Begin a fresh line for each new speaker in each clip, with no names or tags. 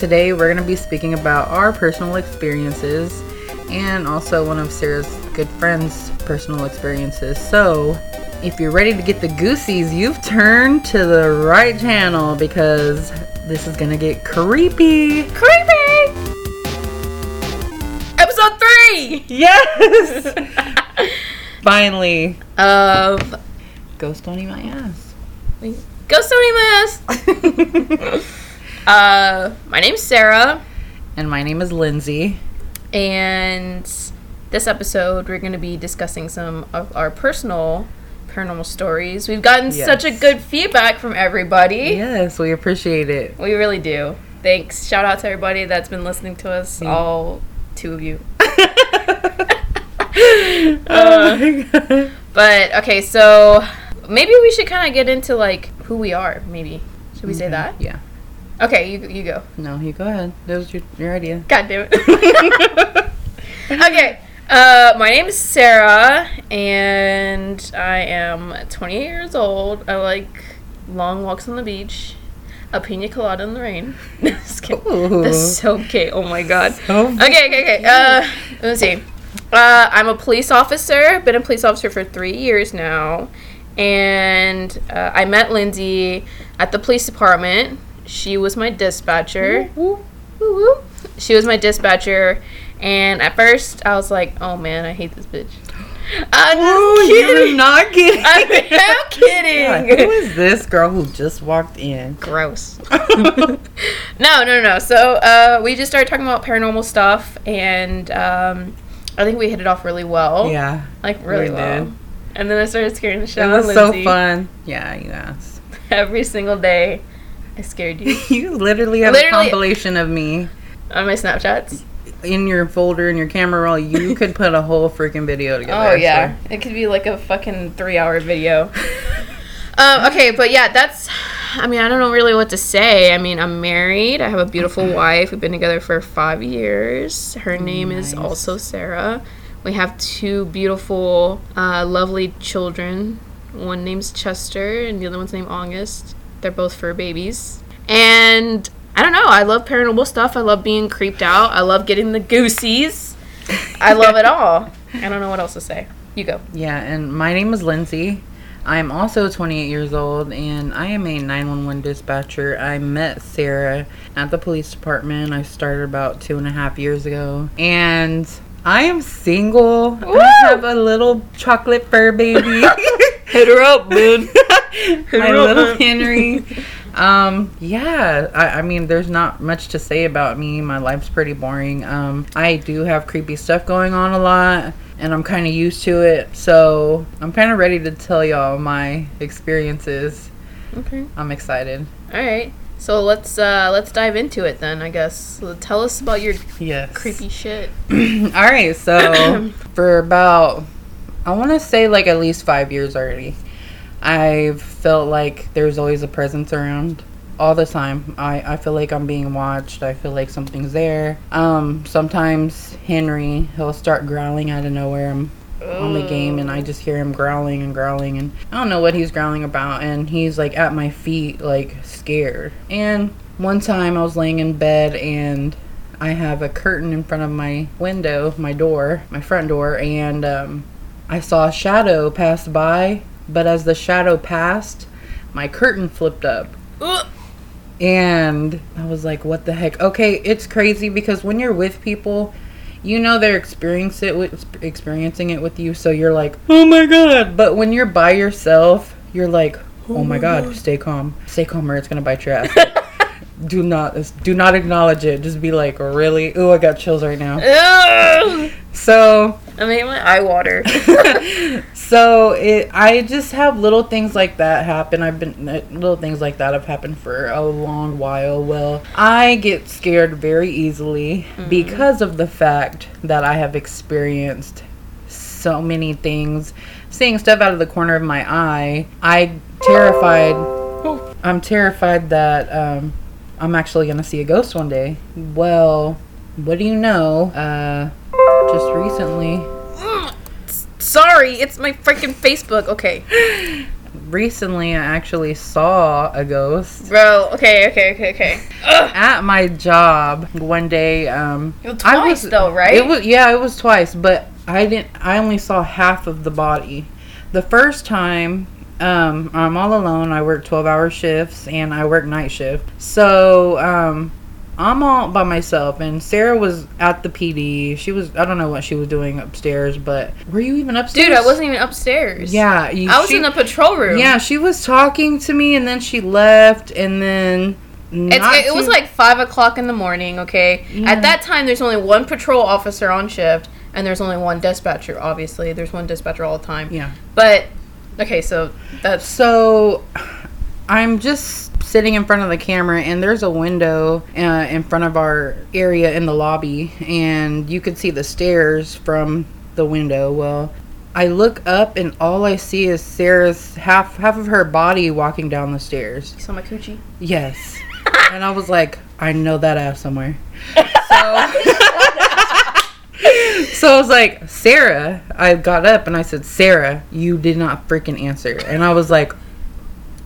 Today we're going to be speaking about our personal experiences and also one of Sarah's good friends' personal experiences. So, if you're ready to get the goosies, you've turned to the right channel because this is going to get creepy.
Creepy! Episode 3!
Yes! Finally,
Of
ghost eat my ass.
Ghost Tony Mask! uh, my name's Sarah,
And my name is Lindsay.
and this episode we're going to be discussing some of our personal paranormal stories. We've gotten
Yes.
such a good feedback from everybody.
Yes, we appreciate it.
We really do. Thanks. Shout out to everybody that's been listening to us,
Yeah.
all two of you.
oh my god.
But okay, so maybe we should kind of get into like who we are. Maybe should we say that?
Yeah.
Okay, you you go.
No, you go ahead. That was your, your idea.
God damn it. okay. Uh, my name is Sarah, and I am 28 years old. I like long walks on the beach, a pina colada in the rain. Just kidding.
Ooh.
That's so gay. Oh my god.
So
Okay, okay, okay. Uh, let's see. Uh, I'm a police officer. Been a police officer for three years now, and uh, I met Lindsay at the police department. She was my dispatcher. Woo, woo. She was my dispatcher, and at first I was like, "Oh man, I hate this bitch." I'm
Ooh,
just
you're
kidding.
not kidding.
I am
God,
kidding.
who is this girl who just walked in?
Gross. no, no, no. So uh, we just started talking about paranormal stuff, and um, I think we hit it off really well.
yeah,
like really
we
well.
did.
And then I started scaring the shit
it
out of
was so fun. Yeah, you yes.
Every single day, I scared you
You literally have
Literally-
a compilation of me
on my Snapchats.
in your folder in your camera roll. You could put a whole freaking video together.
Oh yeah, it could be like a fucking three-hour video. um, okay, but yeah, that's. I mean, I don't know really what to say. I mean, I'm married. I have a beautiful wife. We've been together for five years. Her name is also Sarah. We have two beautiful, uh, lovely children. One name's Chester, and the other one's named August. They're both fur babies. And I don't know. I love paranormal stuff. I love being creeped out. I love getting the goosies. I love it all. I don't know what else to say. You go.
Yeah, and my name is Lindsay. I'm also 28 years old and I am a 911 dispatcher. I met Sarah at the police department. I started about two and a half years ago. And I am single.
Woo!
I have a little chocolate fur baby.
Hit her up, man.
My
her up,
little
man.
Henry. Um, yeah, I, I mean, there's not much to say about me. My life's pretty boring. Um, I do have creepy stuff going on a lot, and I'm kind of used to it. So I'm kind of ready to tell y'all my experiences.
Okay.
I'm excited.
All right. So let's uh let's dive into it then. I guess. So tell us about your
Yes.
creepy shit.
All right, so for about I want to say like at least 5 years already. I've felt like there's always a presence around all the time. I I feel like I'm being watched. I feel like something's there. Um sometimes Henry, he'll start growling out of nowhere. I'm on the game and I just hear him growling and growling and I don't know what he's growling about and he's like at my feet like scared. And one time I was laying in bed and I have a curtain in front of my window, my door, my front door, and um, I saw a shadow pass by. But as the shadow passed, my curtain flipped up.
Ugh.
And I was like, what the heck? Okay, it's crazy because when you're with people, you know they're experiencing it with experiencing it with you, so you're like, "Oh my god." But when you're by yourself, you're like, "Oh, my oh god, stay calm. Stay calm or it's going to bite your ass." do not do not acknowledge it. Just be like, "Really? Ooh, I got chills right now." So,
I made my eye water.
so it I just have little things like that happen. I've been uh, little things like that have happened for a long while. Well, I get scared very easily because of the fact that I have experienced so many things, seeing stuff out of the corner of my eye. I terrified. I'm terrified that um, I'm actually gonna see a ghost one day. Well, what do you know? Uh, just recently.
Sorry, it's my freaking Facebook. Okay.
recently I actually saw a ghost
Bro, okay, okay, okay, okay. Ugh.
at my job one day. Um,
It was
I
twice
was-
though, right?
It was yeah, it was twice, but I didn't. I only saw half of the body. The first time, um, I'm all alone. I work twelve hour shifts and I work night shift. So um, I'm all by myself. And Sarah was at the PD. She was. I don't know what she was doing upstairs, but were you even upstairs?
Dude, I wasn't even upstairs.
Yeah, you,
I was
she-
in the patrol room.
Yeah, she was talking to me, and then she left, and then.
It's, it, it was like five o'clock in the morning. Okay,
Yeah.
at that time, there's only one patrol officer on shift, and there's only one dispatcher. Obviously, there's one dispatcher all the time.
yeah.
But okay, so that's
So I'm just sitting in front of the camera, and there's a window uh, in front of our area in the lobby, and you could see the stairs from the window. Well, I look up, and all I see is Sarah's half half of her body walking down the stairs.
you saw my coochie.
Yes, and I was like, I know that ass somewhere. So. So I was like, Sarah. I got up and I said, Sarah, you did not freaking answer. And I was like,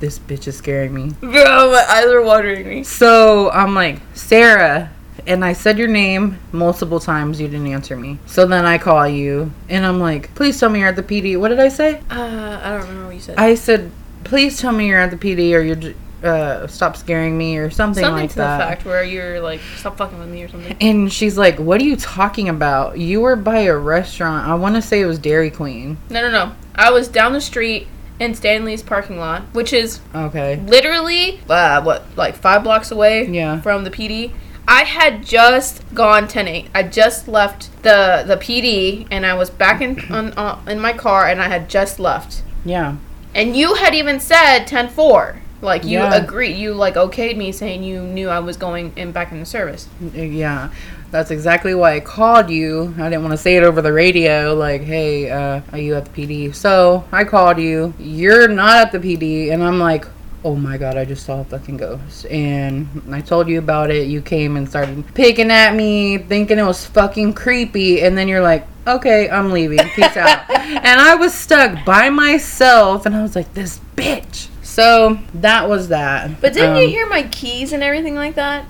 this bitch is scaring me.
Bro, my eyes are watering me.
So I'm like, Sarah. And I said your name multiple times. You didn't answer me. So then I call you and I'm like, please tell me you're at the PD. What did I say?
Uh, I don't remember what you said.
I said, please tell me you're at the PD or you're, j- uh, stop scaring me or something,
Something
like
to
that.
the fact where you're like, stop fucking with me or something.
And she's like, What are you talking about? You were by a restaurant. I want to say it was Dairy Queen.
No, no, no. I was down the street in Stanley's parking lot, which is
Okay.
literally uh, what like five blocks away
Yeah.
from the PD. I had just gone 10-8. I just left the the PD and I was back in on, uh, in my car and I had just left.
Yeah.
And you had even said 10-4. Like you
Yeah.
agreed, you like okayed me saying you knew I was going in back into service.
Yeah. That's exactly why I called you. I didn't want to say it over the radio, like, hey, uh, are you at the PD? So I called you. You're not at the PD. And I'm like, oh my God, I just saw a fucking ghost. And I told you about it. You came and started picking at me, thinking it was fucking creepy. And then you're like, okay, I'm leaving. Peace out. And I was stuck by myself. And I was like, this bitch. So that was that.
But didn't you
Um,
hear my keys and everything like that?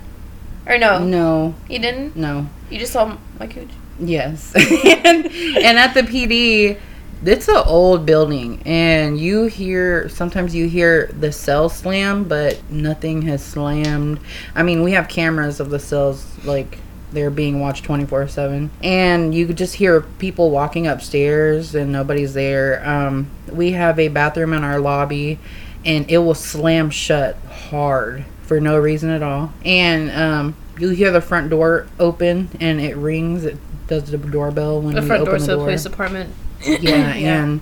Or no,
No,
you didn't.
no.
You just saw my cooch.
Yes. and, and at the PD, it's an old building, and you hear sometimes you hear the cell slam, but nothing has slammed. I mean, we have cameras of the cells, like they're being watched 24 7 and you could just hear people walking upstairs and nobody's there um, we have a bathroom in our lobby and it will slam shut hard for no reason at all and um, you hear the front door open and it rings it does the doorbell when
The
you
front door
the
to the
door
police department.
yeah, and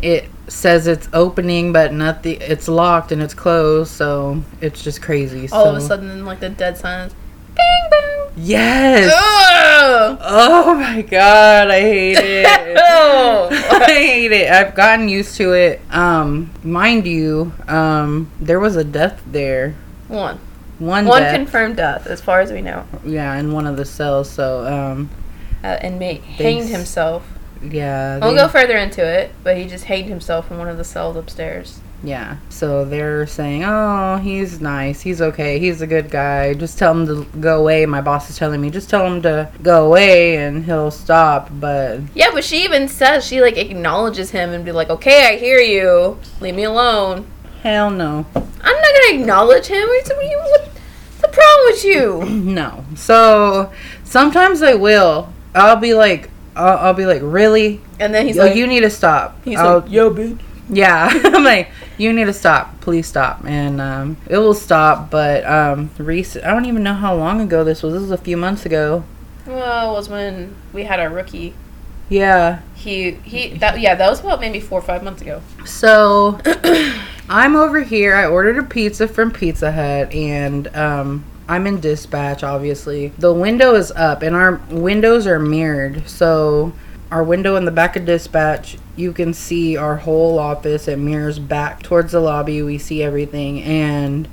it says it's opening but nothing it's locked and it's closed so it's just crazy
all of a sudden, like the dead silence. Bing bang.
yes
Ugh!
Oh my god, I hate it.
Oh.
I hate it. I've gotten used to it. Um, mind you, um, there was a death there.
One.
One,
One
death.
confirmed death, as far as we know.
yeah, in one of the cells. So, um,
Uh, inmate hanged himself.
yeah.
We'll go further into it, but he just hanged himself in one of the cells upstairs.
Yeah. So they're saying, "Oh, he's nice. He's okay. He's a good guy. Just tell him to go away." My boss is telling me, "Just tell him to go away and he'll stop." But
Yeah, but she even says she like acknowledges him and be like, "Okay, I hear you. Leave me alone."
Hell no.
I'm not gonna acknowledge him. What's the, problem with you?
No. So sometimes I will. I'll be like, I'll, I'll be like, really?
And then he's
Yo,
like,
you need to stop.
he's
I'll-
like, "Yo, bitch."
yeah. I'm like, you need to stop. Please stop. And um, it will stop. But um, recent. I don't even know how long ago this was. This was a few months ago.
Well, it was when we had our rookie.
Yeah.
He he that yeah that was about maybe four or five months ago.
So I'm over here. I ordered a pizza from Pizza Hut, and um, I'm in dispatch. Obviously, the window is up, and our windows are mirrored. So our window in the back of dispatch, you can see our whole office. It mirrors back towards the lobby. We see everything, and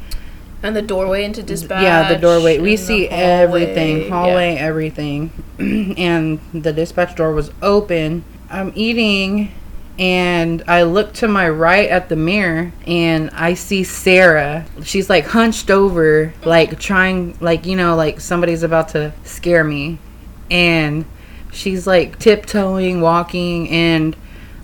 And the doorway into dispatch.
yeah, the doorway. We see
hallway.
everything,
Yeah.
hallway, everything. and the dispatch door was open. I'm eating, and I look to my right at the mirror and I see Sarah. She's like hunched over, like trying, like, you know, like somebody's about to scare me. And she's like tiptoeing, walking, and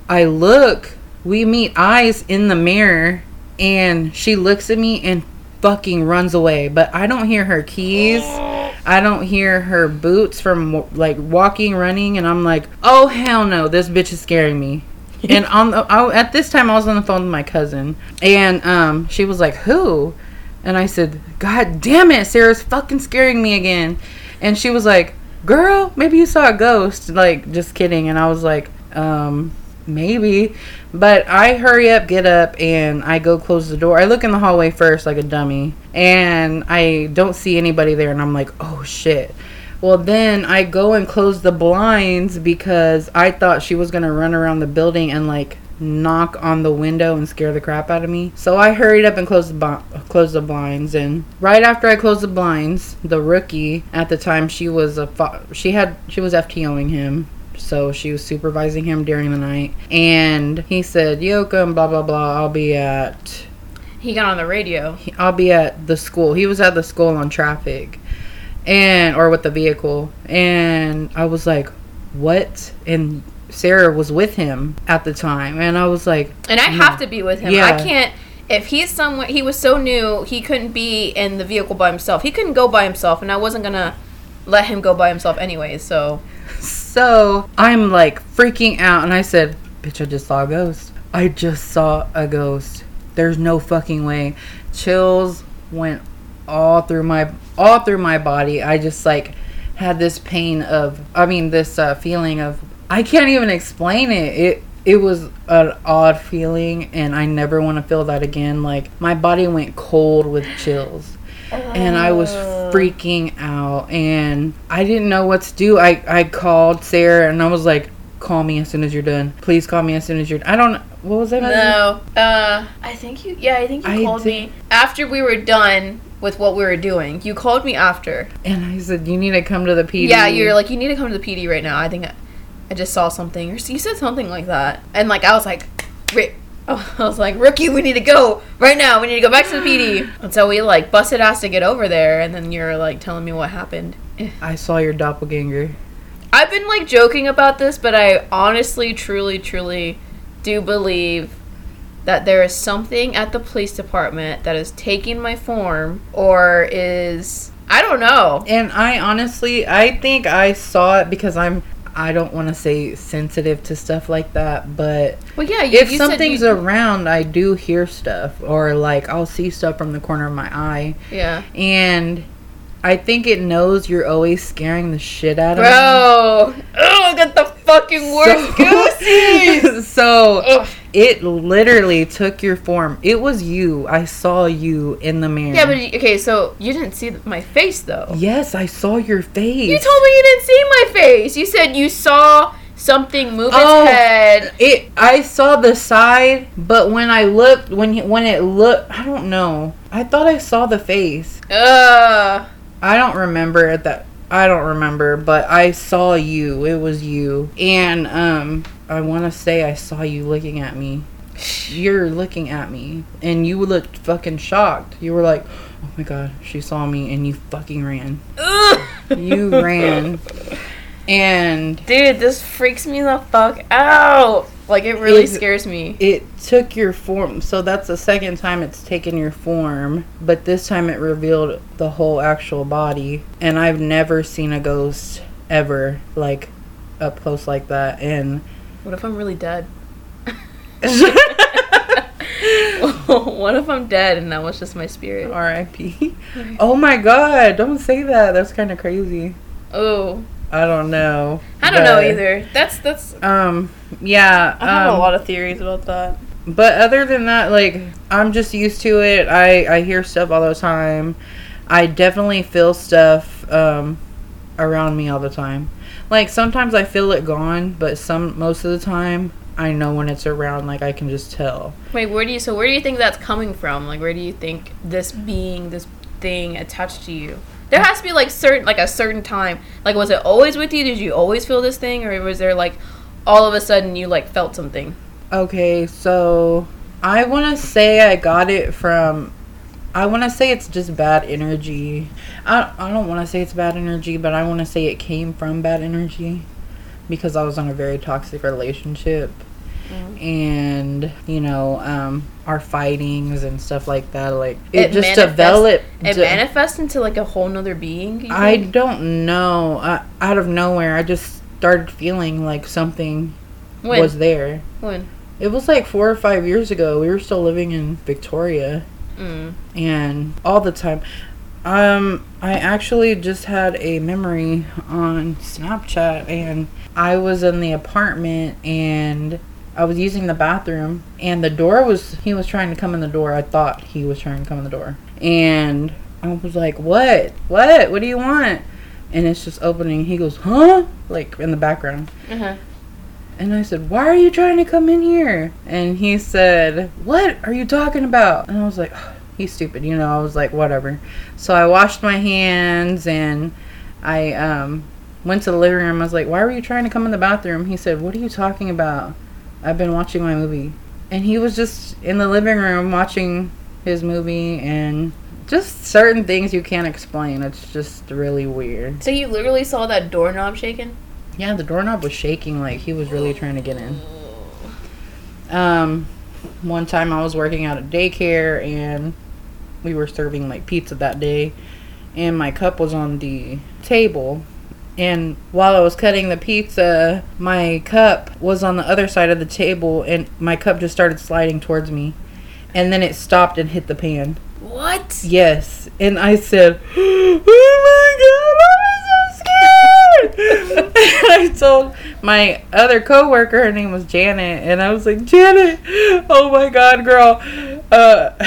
I look, we meet eyes in the mirror, and she looks at me and fucking runs away. But I don't hear her keys. I don't hear her boots from like walking, running, and I'm like, oh hell no, this bitch is scaring me. and on the, I, at this time, I was on the phone with my cousin, and um, she was like, "Who?" And I said, "God damn it, Sarah's fucking scaring me again." And she was like, "Girl, maybe you saw a ghost." Like, just kidding. And I was like, um, maybe. But I hurry up, get up, and I go close the door. I look in the hallway first, like a dummy, and I don't see anybody there, and I'm like, oh shit. Well, then I go and close the blinds because I thought she was gonna run around the building and like knock on the window and scare the crap out of me. So I hurried up and closed the bu- closed the blinds. And right after I closed the blinds, the rookie at the time she was a fa- she had she was FTOing him. So she was supervising him during the night, and he said, "Yoka, blah blah blah. I'll be at
He got on the radio.
I'll be at the school. He was at the school on traffic, and or with the vehicle, and I was like, "What?" And Sarah was with him at the time, and I was like,
And I have to be with him.
Yeah.
I can't. If he's somewhere, he was so new, he couldn't be in the vehicle by himself. He couldn't go by himself, and I wasn't gonna let him go by himself anyway. So
So I'm like freaking out, and I said, "Bitch, I just saw a ghost. I just saw a ghost. There's no fucking way." Chills went all through my all through my body. I just like had this pain of, I mean, this uh, feeling of I can't even explain it. It it was an odd feeling, and I never want to feel that again. Like my body went cold with chills and I was freaking out and I didn't know what to do. I, I called Sarah and I was like, call me as soon as you're done. Please call me as soon as you're Done. I don't what was that?
no, uh, I think you. Yeah, I think you
I
called me after we were done with what we were doing. You called me after.
And I said, you need to come to the PD.
Yeah, you're like, you need to come to the PD right now. I think I, I just saw something, or you said something like that, and like I was like. Oh, I was like, rookie, we need to go right now. We need to go back to the PD. And so we like busted ass to get over there, and then you're like telling me what happened.
I saw your doppelganger.
I've been like joking about this, but I honestly, truly, truly do believe that there is something at the police department that is taking my form or is I don't know.
And I honestly I think I saw it because I'm I don't want to say sensitive to stuff like that, but
Well, yeah, you,
if
you
something's
you-
around, I do hear stuff or like I'll see stuff from the corner of my eye.
yeah,
And I think it knows you're always scaring the shit out of me.
bro. Oh, I got the fucking worst goosies.
me. so
Ugh.
It literally took your form. It was you. I saw you in the mirror.
Yeah, but okay, so you didn't see my face though.
yes, I saw your face.
You told me you didn't see my face. You said you saw something move its
Oh.
head.
it. I saw the side, but when I looked, when when it looked, I don't know. I thought I saw the face.
Ugh.
I don't remember at that. I don't remember, but I saw you. It was you, and um, I want to say I saw you looking at me. You're looking at me, and you looked fucking shocked. You were like, "Oh my god, she saw me," and you fucking ran. You ran, and
Dude, this freaks me the fuck out. Like it really
Is-
scares me.
it took your form. So that's the second time it's taken your form, but this time it revealed the whole actual body. And I've never seen a ghost ever like up close like that. And
What if I'm really dead? what if I'm dead and that was just my spirit?
R.I.P. Oh my god! Don't say that. That's kind of crazy.
Oh,
I don't know.
I don't know either. That's that's.
Um. Yeah.
I have
um,
a lot of theories about that.
But other than that, like I'm just used to it. I I hear stuff all the time. I definitely feel stuff um around me all the time. Like sometimes I feel it gone, but some most of the time I know when it's around. Like I can just tell.
Wait, where do you? So where do you think that's coming from? Like, where do you think this being, this thing attached to you? There has to be like certain, like a certain time. Like, was it always with you? Did you always feel this thing, or was there like all of a sudden you like felt something?
Okay, so I want to say I got it from. I want to say it's just bad energy. I, I don't want to say it's bad energy, but I want to say it came from bad energy because I was in a very toxic relationship.
Mm.
And you know, um, our fightings and stuff like that, like it,
It
just developed.
It
de-
manifests into like a whole nother being.
I don't know. Uh, out of nowhere, I just started feeling like something
when
was there.
when
It was like four or five years ago. We were still living in Victoria,
mm.
and all the time. Um, I actually just had a memory on Snapchat, and I was in the apartment, and I was using the bathroom, and the door was. He was trying to come in the door. I thought he was trying to come in the door, and I was like, "What? What? What do you want?" And it's just opening. He goes, "Huh?" Like in the background.
uh-huh.
And I said, Why are you trying to come in here? And he said, What are you talking about? And I was like, He's stupid, you know. I was like, Whatever. So I washed my hands and I um, went to the living room. I was like, Why were you trying to come in the bathroom? He said, What are you talking about? I've been watching my movie. And he was just in the living room watching his movie and just certain things you can't explain. It's just really weird.
So you literally saw that doorknob shaking?
Yeah, the doorknob was shaking like he was really trying to get in. Um, one time I was working out at daycare and we were serving like pizza that day, and my cup was on the table. And while I was cutting the pizza, my cup was on the other side of the table, and my cup just started sliding towards me. And then it stopped and hit the pan.
What?
Yes. And I said, Oh my god, Scared. I told my other coworker, her name was Janet, and I was like, Janet, oh my god, girl, uh,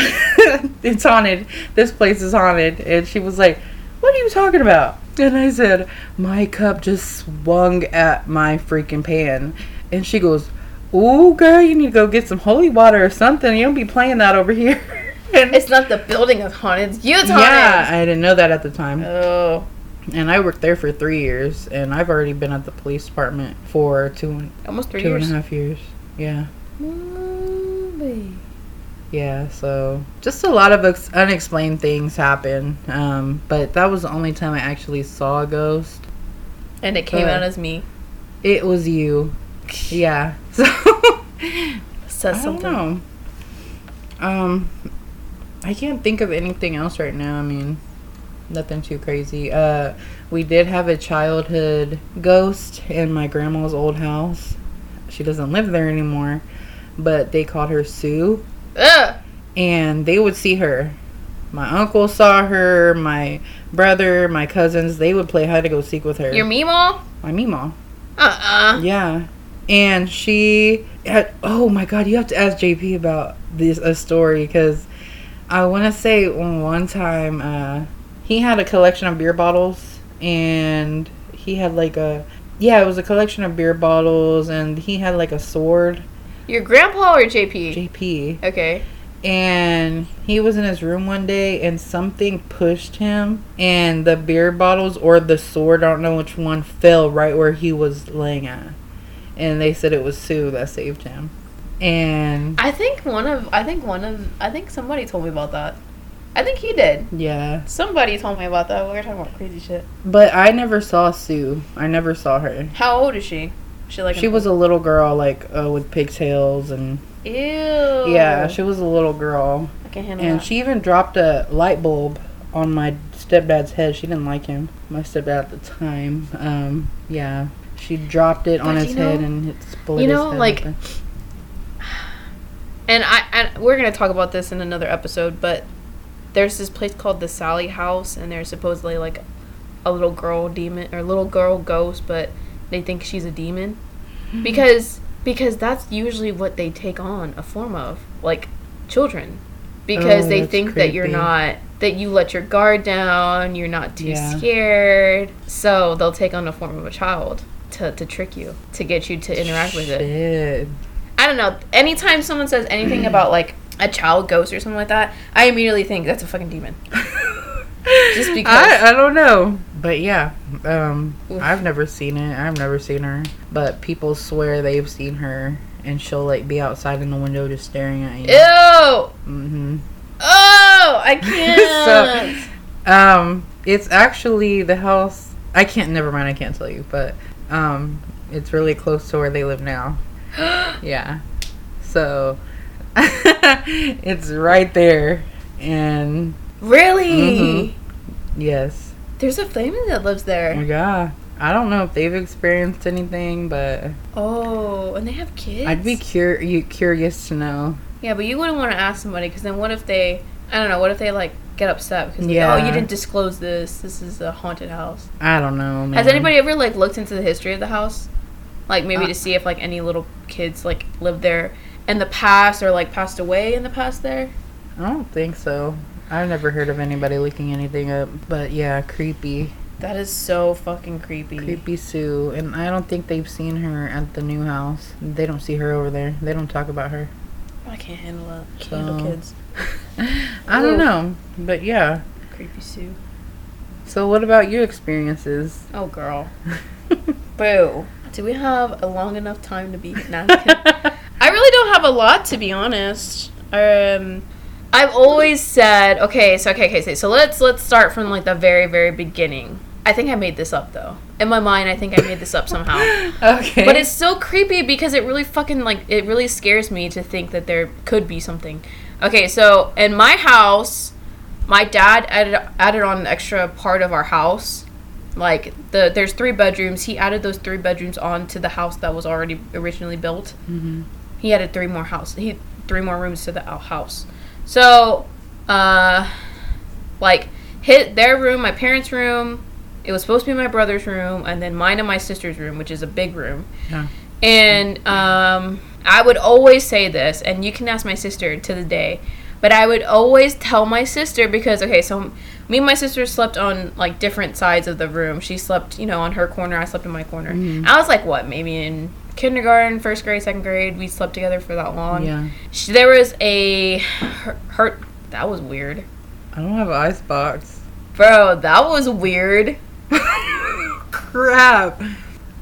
it's haunted. This place is haunted. And she was like, What are you talking about? And I said, My cup just swung at my freaking pan. And she goes, Ooh, girl, you need to go get some holy water or something. You don't be playing that over here. And
It's not the building that's haunted. It's you that's
yeah. I didn't know that at the time.
Oh,
And I worked there for three years, and I've already been at the police department for two
almost three
two and a
years.
half years. Yeah,
Movie.
yeah. So just a lot of ex- unexplained things happen. Um, but that was the only time I actually saw a ghost.
And it came
Uh,
out as me.
It was you. Yeah. So
Says
I don't
something.
know. Um, I can't think of anything else right now. I mean, nothing too crazy. Uh, we did have a childhood ghost in my grandma's old house. She doesn't live there anymore, but they called her Sue,
Ugh.
and they would see her. My uncle saw her. My brother, my cousins, they would play hide and go seek with her.
Your Meemaw?
my Mima.
Uh-uh.
Yeah. And she had, oh my god, you have to ask JP about this a story because I want to say one one time uh, he had a collection of beer bottles and he had like a yeah, it was a collection of beer bottles and he had like a sword,
Your grandpa or JP?
JP.
Okay.
And he was in his room one day and something pushed him and the beer bottles or the sword, I don't know which one, fell right where he was laying at. And they said it was Sue that saved him. And
I think one of I think one of I think somebody told me about that. I think he did.
yeah,
Somebody told me about that. We were talking about crazy shit.
but I never saw Sue. I never saw her.
How old is she? She like
She was a little girl, like uh, with pigtails, and
ew.
yeah, she was a little girl.
I can handle
And
that.
she even dropped a light bulb on my stepdad's head. She didn't like him. My stepdad at the time. Um, yeah, she dropped it on his
know-
head and it split
you
his
know,
head
like-
open.
And I, and we're gonna talk about this in another episode, but there's this place called the Sallie House, and there's supposedly like a little girl demon or little girl ghost, but they think she's a demon. Because because that's usually what they take on a form of, like children, because
Oh,
they think that you're not that you let your guard down, you're not too
Yeah.
scared, so they'll take on the form of a child to to trick you, to get you to interact with it. Don't know. Anytime someone says anything about like a child ghost or something like that, I immediately think that's a fucking demon. Just because.
I, I don't know. But yeah, um,
Oof.
I've never seen it. I've never seen her. But people swear they've seen her and she'll like be outside in the window just staring at you.
Ew.
Mm-hmm.
Oh, I can't.
Um, it's actually the house. I can't. Never mind. I can't tell you, but um, it's really close to where they live now. Yeah. So it's right there, and
really?
Mhm. yes,
There's a family that lives there.
yeah. I don't know if they've experienced anything, but
Oh, and they have kids.
I'd be cur- you curious to know.
Yeah, but you wouldn't want to ask somebody because then what if they? I don't know. What if they like get upset because like,
Yeah.
oh you didn't disclose this. This is a haunted house.
I don't know. Man.
Has anybody ever like looked into the history of the house? Like maybe
Uh,
to see if like any little kids like lived there in the past or like passed away in the past there.
I don't think so. I've never heard of anybody looking anything up, but yeah, creepy.
That is so fucking creepy.
Creepy Sue, and I don't think they've seen her at the new house. They don't see her over there. They don't talk about her.
I can't handle. Can't handle
So-
kids.
I don't know, but yeah.
Creepy Sue.
So, what about your experiences?
Oh girl. Boo. Do we have a long enough time to be? Nah. I really don't have a lot to be honest. Um, I've always said okay. So okay, okay. So, so let's let's start from like the very very beginning. I think I made this up though. In my mind, I think I made this up somehow.
okay.
But it's still creepy because it really fucking like it really scares me to think that there could be something. Okay, so in my house, my dad added added on an extra part of our house. Like the there's three bedrooms. He added those three bedrooms onto the house that was already originally built.
Mhm.
He added three more house. He three more rooms to the ou- house. So, uh, like hit their room, my parents' room. It was supposed to be my brother's room, and then mine and my sister's room, which is a big room.
Yeah.
And um, I would always say this, and you can ask my sister to the day, but I would always tell my sister because okay, so me and my sister slept on like different sides of the room. She slept, you know, on her corner. I slept in my corner.
Mhm.
I was like, what, maybe in kindergarten, first grade, second grade. We slept together for that long.
Yeah.
She, there was a her, her. That was weird,
I don't have an ice box.
bro. That was weird.
Crap.
Uh,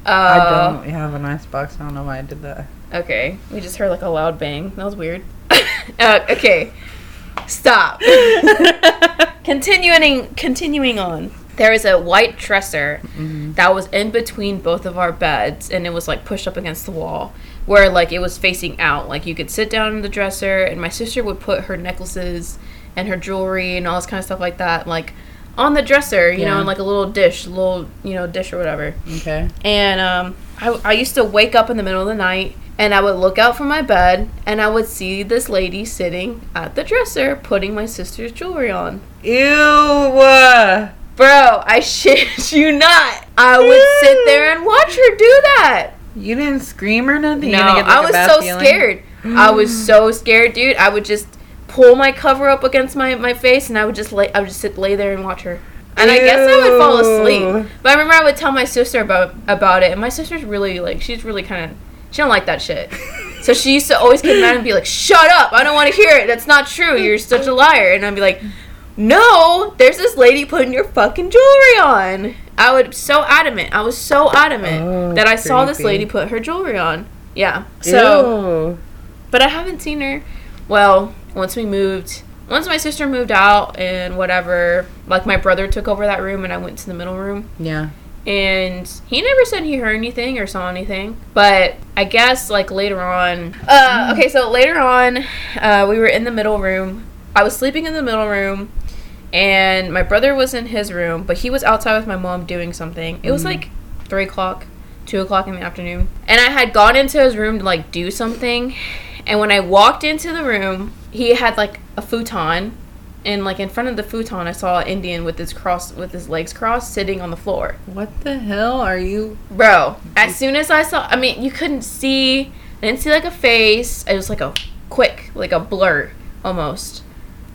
I don't have an ice box. I don't know why I did that.
Okay, we just heard like a loud bang. That was weird. uh, okay, stop. continuing, continuing on. There is a white dresser
Mhm.
that was in between both of our beds, and it was like pushed up against the wall, where like it was facing out. Like you could sit down in the dresser, and my sister would put her necklaces and her jewelry and all this kind of stuff like that, like on the dresser, you know, in like a little dish, little you know dish or whatever.
Okay.
And um, I, I used to wake up in the middle of the night and I would look out from my bed and I would see this lady sitting at the dresser putting my sister's jewelry on.
Ew.
Bro, I shit you not. I would sit there and watch her do that.
You didn't scream or nothing?
No,
get, like,
I was so
feeling?
scared. I was so scared, dude. I would just pull my cover up against my, my face and I would just lay I would just sit lay there and watch her. And I guess I would fall asleep. But I remember I would tell my sister about about it and my sister's really like she's really kind of she don't like that shit. So she used to always get mad and be like, "Shut up! I don't want to hear it. That's not true. You're such a liar." And I'd be like, "No, there's this lady putting your fucking jewelry on." I would so adamant. I was so adamant
Oh,
that I saw this lady put her jewelry on. Yeah. So,
Ew.
but I haven't seen her. Well, once we moved, once my sister moved out and whatever, like my brother took over that room and I went to the middle room.
Yeah.
And he never said he heard anything or saw anything. But I guess like later on, uh, okay, so later on, uh, we were in the middle room. I was sleeping in the middle room, and my brother was in his room, but he was outside with my mom doing something. It was
Mhm.
like three o'clock, two o'clock in the afternoon, and I had gone into his room to like do something. And when I walked into the room, he had like a futon, and like in front of the futon, I saw an Indian with his cross, with his legs crossed, sitting on the floor.
What the hell are you?
Bro, as soon as I saw, I mean, you couldn't see, I didn't see like a face. It was like a quick, like a blur almost.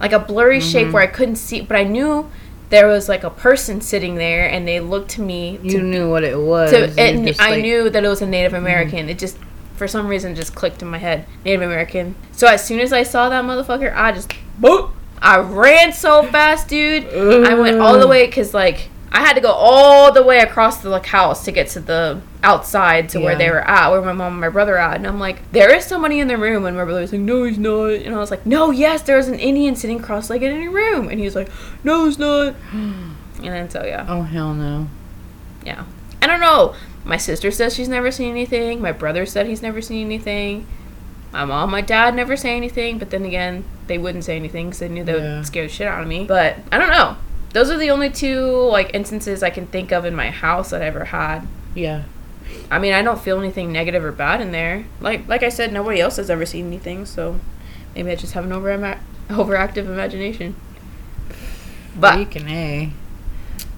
Like a blurry shape
Mhm.
where I couldn't see, but I knew there was like a person sitting there and they looked to me
You
to,
knew what it was.
to
You
and
just,
I
like-
knew that it was a Native American. It just, for some reason, just clicked in my head. Native American. So as soon as I saw that motherfucker, I just, boop. I ran so fast, dude. I went all the way because like I had to go all the way across the like house to get to the outside to where they were at, where my mom and my brother are at. And I'm like, there is somebody in the room. And my brother was like, no, he's not. And I was like, no, yes, there's an Indian sitting cross-legged in your room. And he was like, no, he's not. And then so yeah,
Oh hell no.
yeah. I don't know. My sister says she's never seen anything. My brother said he's never seen anything. My mom, my dad never say anything. But then again, they wouldn't say anything because they knew they
Yeah.
would scare the shit out of me. But I don't know. Those are the only two like instances I can think of in my house that I ever had.
Yeah.
I mean, I don't feel anything negative or bad in there. Like like I said, nobody else has ever seen anything, so maybe I just have an over overactive imagination. But
Freaking A.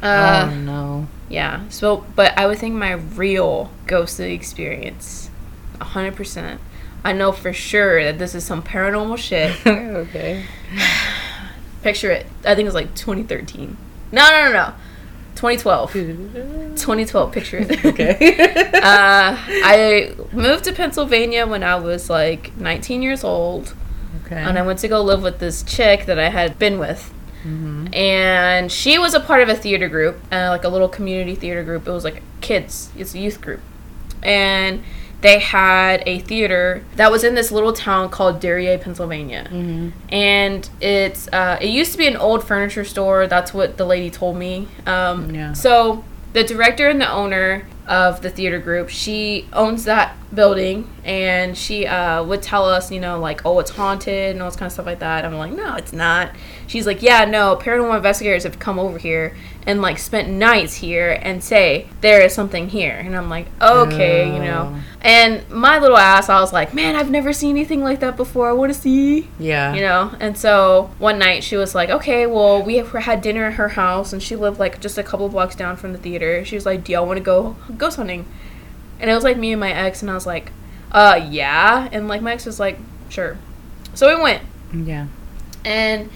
uh,
oh no.
yeah. So, but I would think my real ghostly experience, hundred percent. I know for sure that this is some paranormal shit.
okay.
Picture it. I think it was like 2013. No, no, no, no. 2012. 2012. Picture it.
okay.
uh, I moved to Pennsylvania when I was like 19 years old,
okay.
and I went to go live with this chick that I had been with.
mm-hmm.
And she was a part of a theater group, uh, like a little community theater group. It was like kids, it's a youth group. And they had a theater that was in this little town called Darien, Pennsylvania.
Mm-hmm.
And it's uh, it used to be an old furniture store. That's what the lady told me. Um,
Yeah.
So the director and the owner of the theater group, she owns that building, and she uh, would tell us, you know, like, oh, it's haunted and all this kind of stuff like that. I'm like, no, it's not. She's like, yeah, no, paranormal investigators have come over here and like spent nights here and say there is something here, and I'm like, okay, you know.
Oh.
And my little ass, I was like, man, I've never seen anything like that before. I want to see
Yeah.
you know and so one night she was like okay well we had dinner at her house and she lived like just a couple blocks down from the theater she was like do y'all want to go ghost hunting and it was like me and my ex and i was like uh yeah and like my ex was like sure so we went
Yeah.
and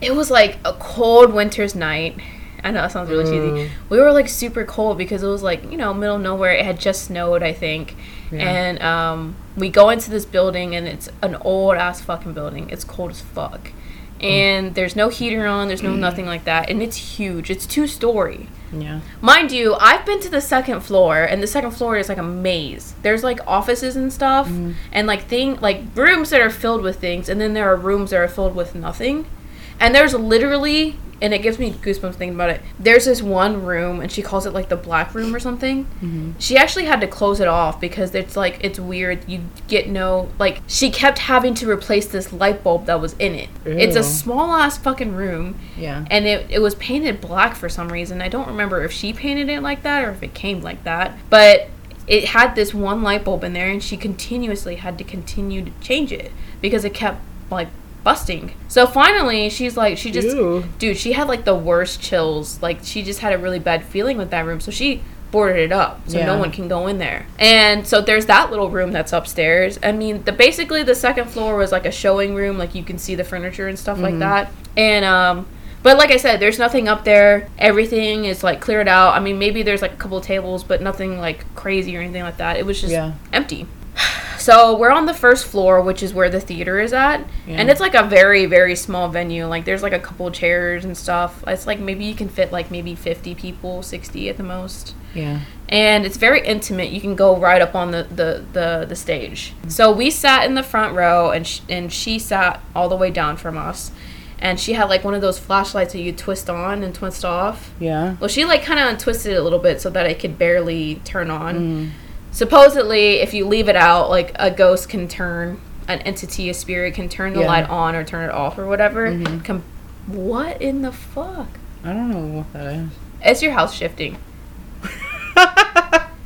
it was like a cold winter's night i know that sounds really
Ooh.
cheesy mm. we were like super cold because it was like you know middle of nowhere. It had just snowed i think.
Yeah.
and um, we go into this building and it's an old ass fucking building. It's cold as fuck. Mm. And there's no heater on. There's no mm. nothing like that. And it's huge. It's two story
Yeah.
mind you i've been to the second floor and the second floor is like a maze. There's like offices and stuff and like thing like rooms that are filled with things and then there are rooms that are filled with nothing and there's literally and it gives me goosebumps thinking about it there's this one room and she calls it like the black room or something
Mm-hmm.
she actually had to close it off because it's like it's weird you get no like she kept having to replace this light bulb that was in it it's a small ass fucking room
Yeah.
and it, it was painted black for some reason. I don't remember if she painted it like that or if it came like that. But it had this one light bulb in there, and she continuously had to continue to change it because it kept like busting. So finally, she's like, she just,
Ew.
dude, she had like the worst chills. Like she just had a really bad feeling with that room. So she boarded it up so no one can go in there. And so there's that little room that's upstairs. I mean, the basically the second floor was like a showing room, like you can see the furniture and stuff like that. And um but like I said, there's nothing up there. Everything is like cleared out. I mean, maybe there's like a couple of tables, but nothing like crazy or anything like that. It was just
Yeah.
empty. So we're on the first floor, which is where the theater is at, and it's like a very very small venue. Like there's like a couple chairs and stuff. It's like maybe you can fit like maybe 50 people, 60 at the most
Yeah.
and it's very intimate. You can go right up on the the the, the stage. So we sat in the front row, and sh- and she sat all the way down from us, and she had like one of those flashlights that you twist on and twist off.
Yeah.
Well, she like kind of untwisted it a little bit so that it could barely turn on.
Mm.
Supposedly, if you leave it out, like a ghost can turn, an entity, a spirit can turn the
Yeah.
light on or turn it off or whatever.
Mhm.
Com- what in the fuck?
I don't know what that is.
It's your house shifting.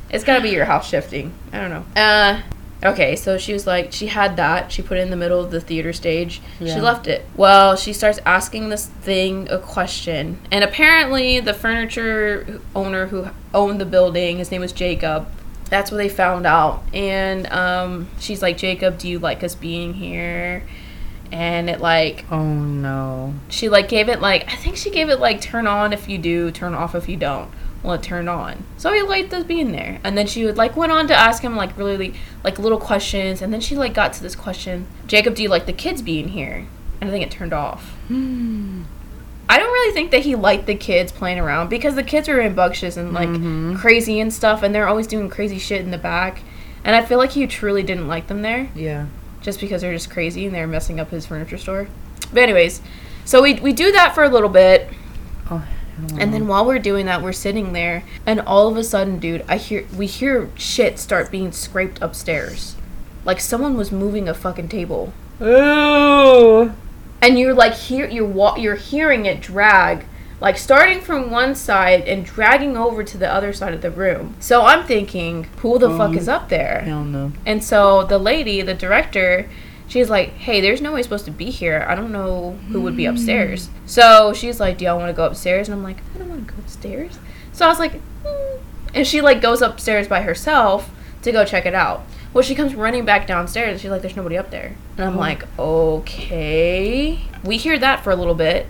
It's gotta be your house shifting. I don't know. Uh, okay, so she was like, she had that. She put it in the middle of the theater stage. She left it. Well, she starts asking this thing a question, and apparently the furniture owner who owned the building, his name was Jacob. That's what they found out, and um, she's like, Jacob, do you like us being here? And it like
Oh no.
she like gave it like I think she gave it like turn on if you do, turn off if you don't. Well, it turned on, so he liked us being there. And then she would like went on to ask him like really like little questions, and then she like got to this question: Jacob, do you like the kids being here? And I think it turned off.
Hmm.
I don't really think that he liked the kids playing around because the kids were rambunctious and like
Mhm.
crazy and stuff, and they're always doing crazy shit in the back. And I feel like he truly didn't like them there
Yeah.
just because they're just crazy and they're messing up his furniture store. But anyways, so we we do that for a little bit,
Oh.
and then while we're doing that, we're sitting there, and all of a sudden, dude, I hear we hear shit start being scraped upstairs, like someone was moving a fucking table,
Ooh.
And you're like hear you're wa- you're hearing it drag. Like starting from one side and dragging over to the other side of the room. So I'm thinking, who the fuck is up there?
Hell no.
And so the lady, the director, she's like, "Hey, there's no way supposed to be here. I don't know who would be upstairs." So she's like, "Do y'all want to go upstairs?" And I'm like, "I don't want to go upstairs." So I was like, hmm. and she like goes upstairs by herself to go check it out. Well, she comes running back downstairs. and She's like, "There's nobody up there." And I'm
Oh.
like, "Okay." We hear that for a little bit,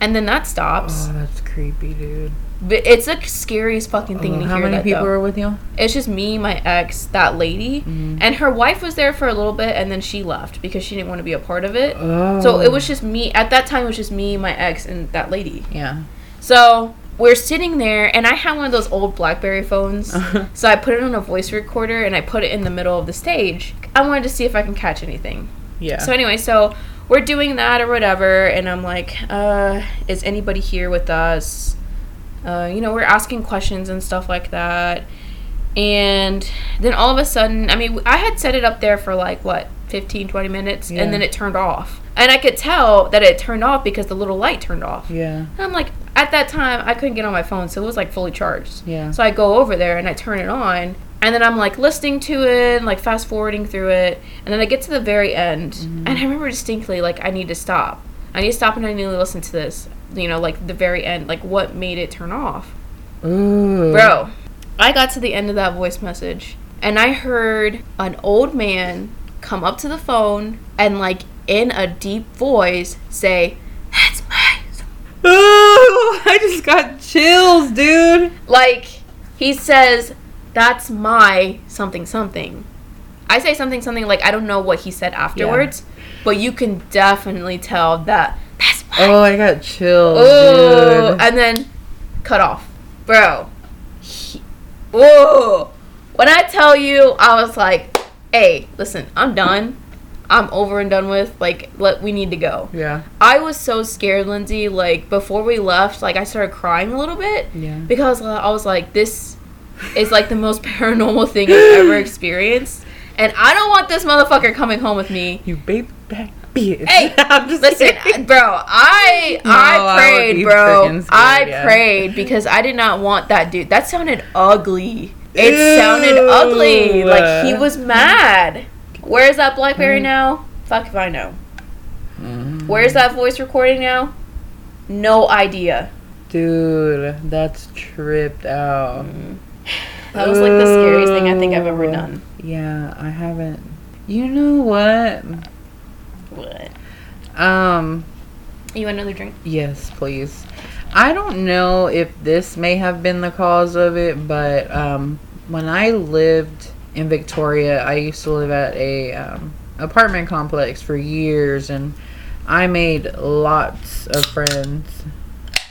and then that stops.
Oh, that's creepy, dude.
But it's the scariest fucking thing
Oh,
to
how
hear
many
that
people
though.
were with you?
It's just me, my ex, that lady,
Mhm.
and her wife was there for a little bit, and then she left because she didn't want to be a part of it.
Oh.
So it was just me. At that time, it was just me, my ex, and that lady.
Yeah.
So we're sitting there, and I had one of those old BlackBerry phones. so I put it on a voice recorder, and I put it in the middle of the stage. I wanted to see if I can catch anything.
Yeah.
So anyway, so we're doing that or whatever, and I'm like, uh, is anybody here with us? Uh, you know, we're asking questions and stuff like that. And then all of a sudden, I mean, I had set it up there for like, what, 15, 20 minutes,
Yeah.
and then it turned off. And I could tell that it turned off because the little light turned off.
yeah.
And I'm like, at that time, I couldn't get on my phone, so it was like fully charged.
Yeah.
So I go over there and I turn it on, and then I'm like listening to it, like fast forwarding through it, and then I get to the very end, mm-hmm. and I remember distinctly like I need to stop. I need to stop and I need to listen to this. You know, like the very end, like what made it turn off,
Ooh.
bro. I got to the end of that voice message, and I heard an old man come up to the phone and like in a deep voice say, "That's my
Ooh, I just got chills, dude.
like he says that's my something something. I say something something like i don't know what he said afterwards but you can definitely tell that that's my
Oh, I got chills,
oh
dude.
and then cut off. Bro he, oh when i tell you i was like hey listen i'm done i'm over and done with like let we need to go
yeah.
i was so scared lindsay like before we left like i started crying a little bit
Yeah.
because uh, I was like, this is like the most paranormal thing I've ever experienced, and I don't want this motherfucker coming home with me.
You baby back bitch.
Hey,
I'm just
Listen,
kidding.
bro, I
No, I
I prayed,
be
bro.
scared,
I
yeah.
prayed because I did not want that dude. That sounded ugly. It sounded ugly. Like he was mad. Where's that BlackBerry
Mm.
now? Fuck if I know.
Mm.
Where's that voice recording now? No idea.
Dude, that's tripped out.
That was like the scariest thing I think I've ever done.
Yeah, I haven't. You know what?
What?
Um,
You want another drink?
yes, please. I don't know if this may have been the cause of it, but um, when I lived in Victoria, I used to live at a um, apartment complex for years, and I made lots of friends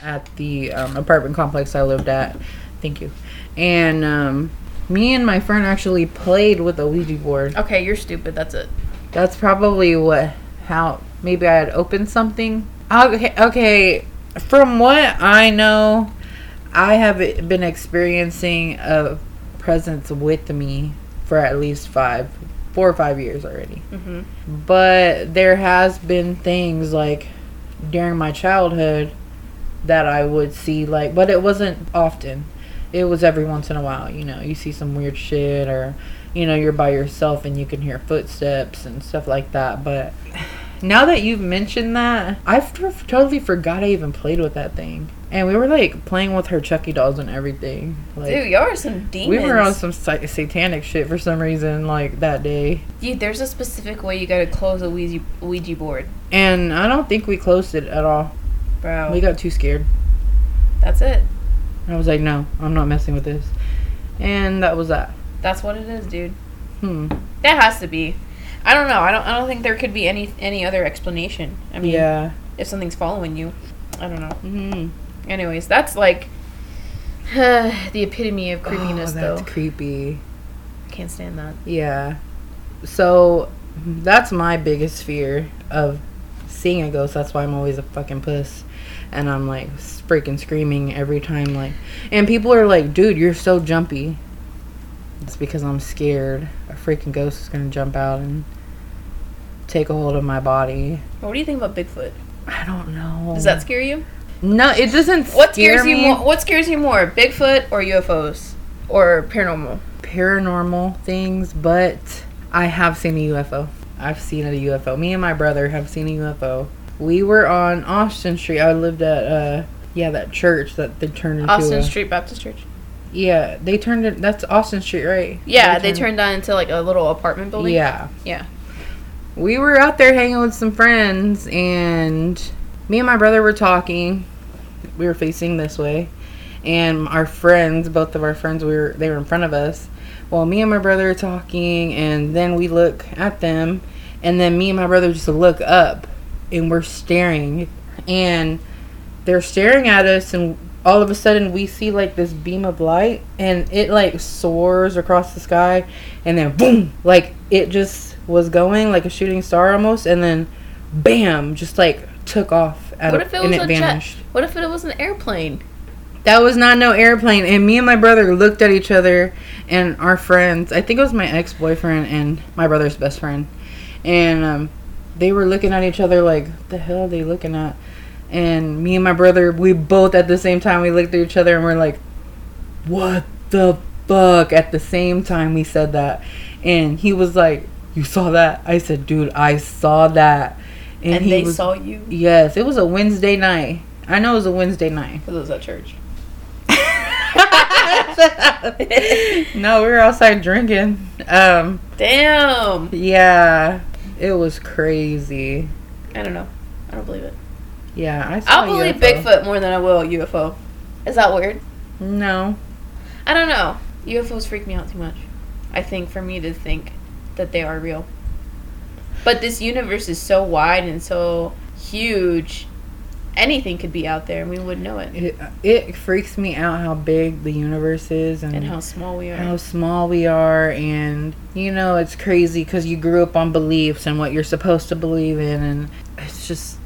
at the um, apartment complex I lived at. Thank you. And um, me and my friend actually played with a Ouija board.
Okay, you're stupid. That's it.
That's probably what how maybe I had opened something. Okay, okay. From what I know, I have been experiencing a presence with me for at least five, four or five years already.
Mm-hmm.
But there has been things like during my childhood that I would see like, but it wasn't often. It was every once in a while. You know, you see some weird shit or you know you're by yourself and you can hear footsteps and stuff like that. But now that you've mentioned that, I've totally forgot I even played with that thing. And we were like playing with her Chucky dolls and everything. Like
Dude, y'all are some demons.
we were on some sa- satanic shit for some reason like that day.
Dude, there's a specific way you gotta close a Ouija, Ouija board,
And I don't think we closed it at all.
bro.
We got too scared.
That's it.
I was like, no, I'm not messing with this. And that was that.
That's what it is, dude.
Hmm.
That has to be. I don't know. I don't. I don't think there could be any any other explanation. I mean,
yeah.
if something's following you. I don't know.
Mm.
Anyways, that's like the epitome of creepiness,
oh, that's
though.
creepy.
Can't stand that.
Yeah. So that's my biggest fear of seeing a ghost. That's why I'm always a fucking puss. And I'm like freaking screaming every time like and people are like, "Dude, you're so jumpy." It's because I'm scared a freaking ghost is going to jump out and take a hold of my body.
What do you think about Bigfoot?
I don't know.
Does that scare you?
No, it doesn't
What
scare
scares you
me.
more? What scares you more, Bigfoot or UFOs or paranormal?
paranormal things, but I have seen a UFO. I've seen a UFO. Me and my brother have seen a UFO. We were on Austin Street. I lived at uh yeah, that church that they turned into
Austin
a,
Street Baptist Church.
Yeah, they turned it that's Austin Street, right?
Yeah, they turned that into like a little apartment building.
Yeah.
Yeah.
We were out there hanging with some friends and me and my brother were talking. We were facing this way. And our friends, both of our friends, we were they were in front of us. Well, me and my brother are talking, and then we look at them, and then me and my brother just look up, and we're staring, and they're staring at us, and all of a sudden we see like this beam of light, and it like soars across the sky, and then boom, like it just was going like a shooting star almost, and then bam, just like took off at
What if it
and
was
it
a jet?
vanished.
What if it was an airplane?
That was not no airplane. And me and my brother looked at each other and our friends. I think it was my ex boyfriend and my brother's best friend. And um, they were looking at each other like, the hell are they looking at? And me and my brother, we both at the same time, we looked at each other and we're like, what the fuck? At the same time, we said that. And he was like, you saw that? I said, dude, I saw that.
And,
he
they
was-
saw you.
Yes, it was a Wednesday night. I know it was a Wednesday night.
Because it was at church.
no, we were outside drinking. Um,
Damn.
yeah, it was crazy.
I don't know. I don't believe it.
Yeah, I saw
I'll believe
UFO.
Bigfoot more than I will UFO. Is that weird?
No,
I don't know. UFOs freak me out too much. I think for me to think that they are real. But this universe is so wide and so huge. Anything could be out there and we wouldn't know it.
it, it freaks me out how big the universe is and,
And how small we are.
how small we are. And you know, it's crazy because you grew up on beliefs and what you're supposed to believe in, and it's just.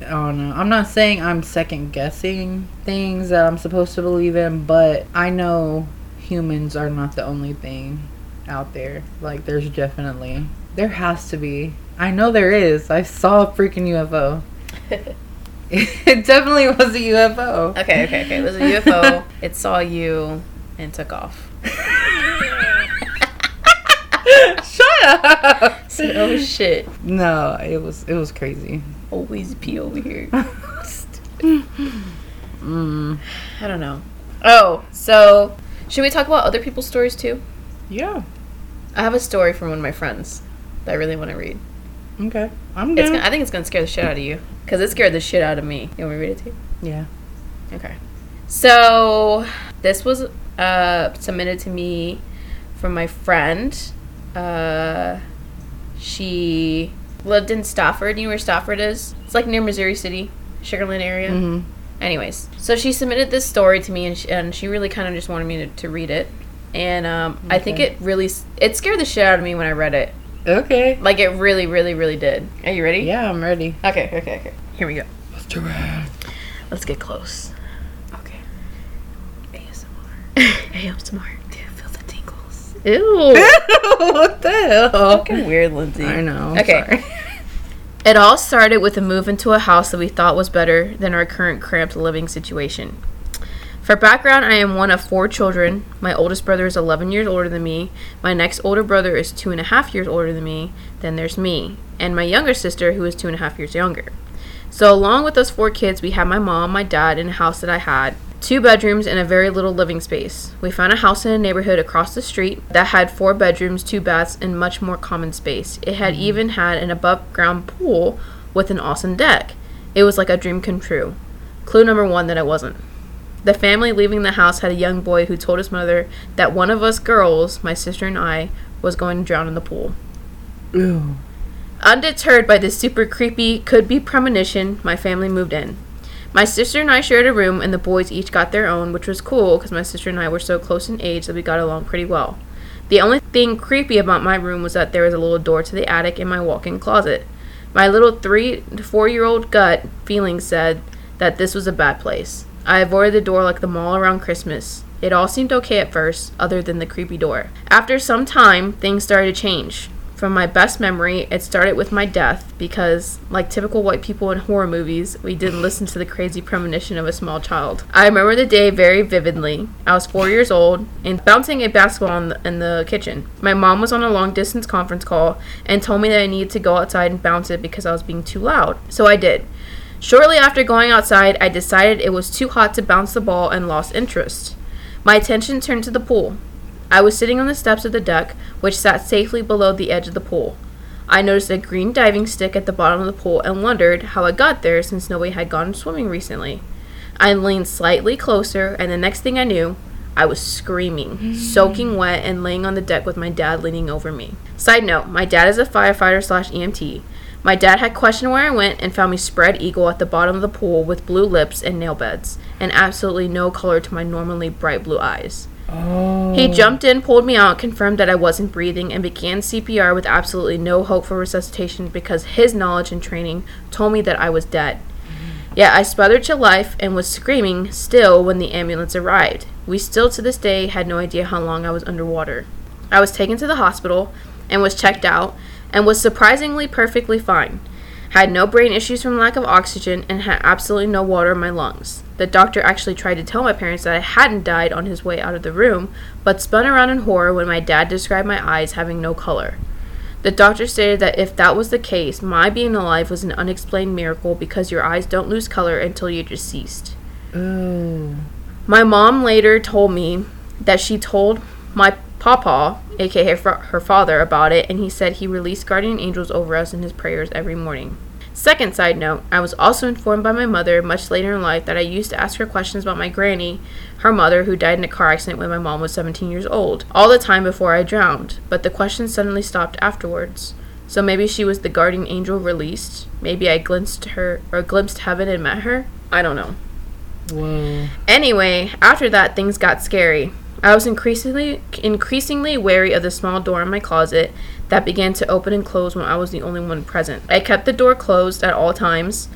I don't know. I'm not saying I'm second guessing things that I'm supposed to believe in, but I know humans are not the only thing out there. Like, there's definitely. There has to be. I know there is. I saw a freaking UFO. It definitely was a UFO.
okay, okay, okay. It was a UFO. it saw you and took off.
Shut up.
Oh shit.
No, it was it was crazy.
Always pee over here.
Mm.
I don't know. Oh, so should we talk about other people's stories too?
Yeah.
I have a story from one of my friends that I really want to read.
Okay. I'm down.
gonna, I think it's gonna scare the shit out of you because it scared the shit out of me. You want me to read it to you?
yeah.
Okay. So this was uh, submitted to me from my friend. Uh, she lived in Stafford. You know where Stafford is? It's like near Missouri City, Sugarland area.
Mm-hmm.
Anyways, so she submitted this story to me, and she, and she really kind of just wanted me to, to read it. And um, I think it really it scared the shit out of me when I read it.
Okay.
Like it really, really, really did. Are you ready?
Yeah, I'm ready.
Okay. Okay. Okay. Here we go.
Let's do it.
Let's get close.
Okay.
ASMR. ASMR.
Do you feel the tingles?
Ew.
what the hell?
Fucking weird, Lindsay.
I know. I'm
Okay.
sorry.
It all started with a move into a house that we thought was better than our current cramped living situation. For background, I am one of four children. My oldest brother is 11 years older than me. My next older brother is two and a half years older than me. Then there's me, and my younger sister, who is two and a half years younger. So, along with those four kids, we had my mom, my dad, and a house that I had. Two bedrooms and a very little living space. We found a house in a neighborhood across the street that had four bedrooms, two baths, and much more common space. It had mm-hmm. even had an above ground pool with an awesome deck. It was like a dream come true. Clue number one that I wasn't. The family leaving the house had a young boy who told his mother that one of us girls, my sister and I, was going to drown in the pool.
Ew.
Undeterred by this super creepy, could be premonition, my family moved in. My sister and I shared a room, and the boys each got their own, which was cool because my sister and I were so close in age that we got along pretty well. The only thing creepy about my room was that there was a little door to the attic in my walk in closet. My little three to four year old gut feeling said that this was a bad place. I avoided the door like the mall around Christmas. It all seemed okay at first, other than the creepy door. After some time, things started to change. From my best memory, it started with my death because, like typical white people in horror movies, we didn't listen to the crazy premonition of a small child. I remember the day very vividly. I was four years old and bouncing a basketball in the, in the kitchen. My mom was on a long distance conference call and told me that I needed to go outside and bounce it because I was being too loud. So I did. Shortly after going outside, I decided it was too hot to bounce the ball and lost interest. My attention turned to the pool. I was sitting on the steps of the deck, which sat safely below the edge of the pool. I noticed a green diving stick at the bottom of the pool and wondered how it got there since nobody had gone swimming recently. I leaned slightly closer, and the next thing I knew, I was screaming, mm. soaking wet, and laying on the deck with my dad leaning over me. Side note: My dad is a firefighter slash EMT. My dad had questioned where I went and found me spread eagle at the bottom of the pool with blue lips and nail beds, and absolutely no color to my normally bright blue eyes.
Oh.
He jumped in, pulled me out, confirmed that I wasn't breathing, and began CPR with absolutely no hope for resuscitation because his knowledge and training told me that I was dead. Mm-hmm. Yet I smothered to life and was screaming still when the ambulance arrived. We still to this day had no idea how long I was underwater. I was taken to the hospital and was checked out and was surprisingly perfectly fine. Had no brain issues from lack of oxygen and had absolutely no water in my lungs. The doctor actually tried to tell my parents that I hadn't died on his way out of the room, but spun around in horror when my dad described my eyes having no color. The doctor stated that if that was the case, my being alive was an unexplained miracle because your eyes don't lose color until you're deceased.
Ooh.
My mom later told me that she told my papa, aka her, fa- her father, about it, and he said he released guardian angels over us in his prayers every morning. Second side note, I was also informed by my mother much later in life that I used to ask her questions about my granny, her mother, who died in a car accident when my mom was 17 years old, all the time before I drowned, but the questions suddenly stopped afterwards. So maybe she was the guardian angel released. Maybe I glimpsed her or glimpsed heaven and met her. I don't know.
Whoa.
Anyway, after that things got scary. I was increasingly increasingly wary of the small door in my closet that began to open and close when I was the only one present. I kept the door closed at all times,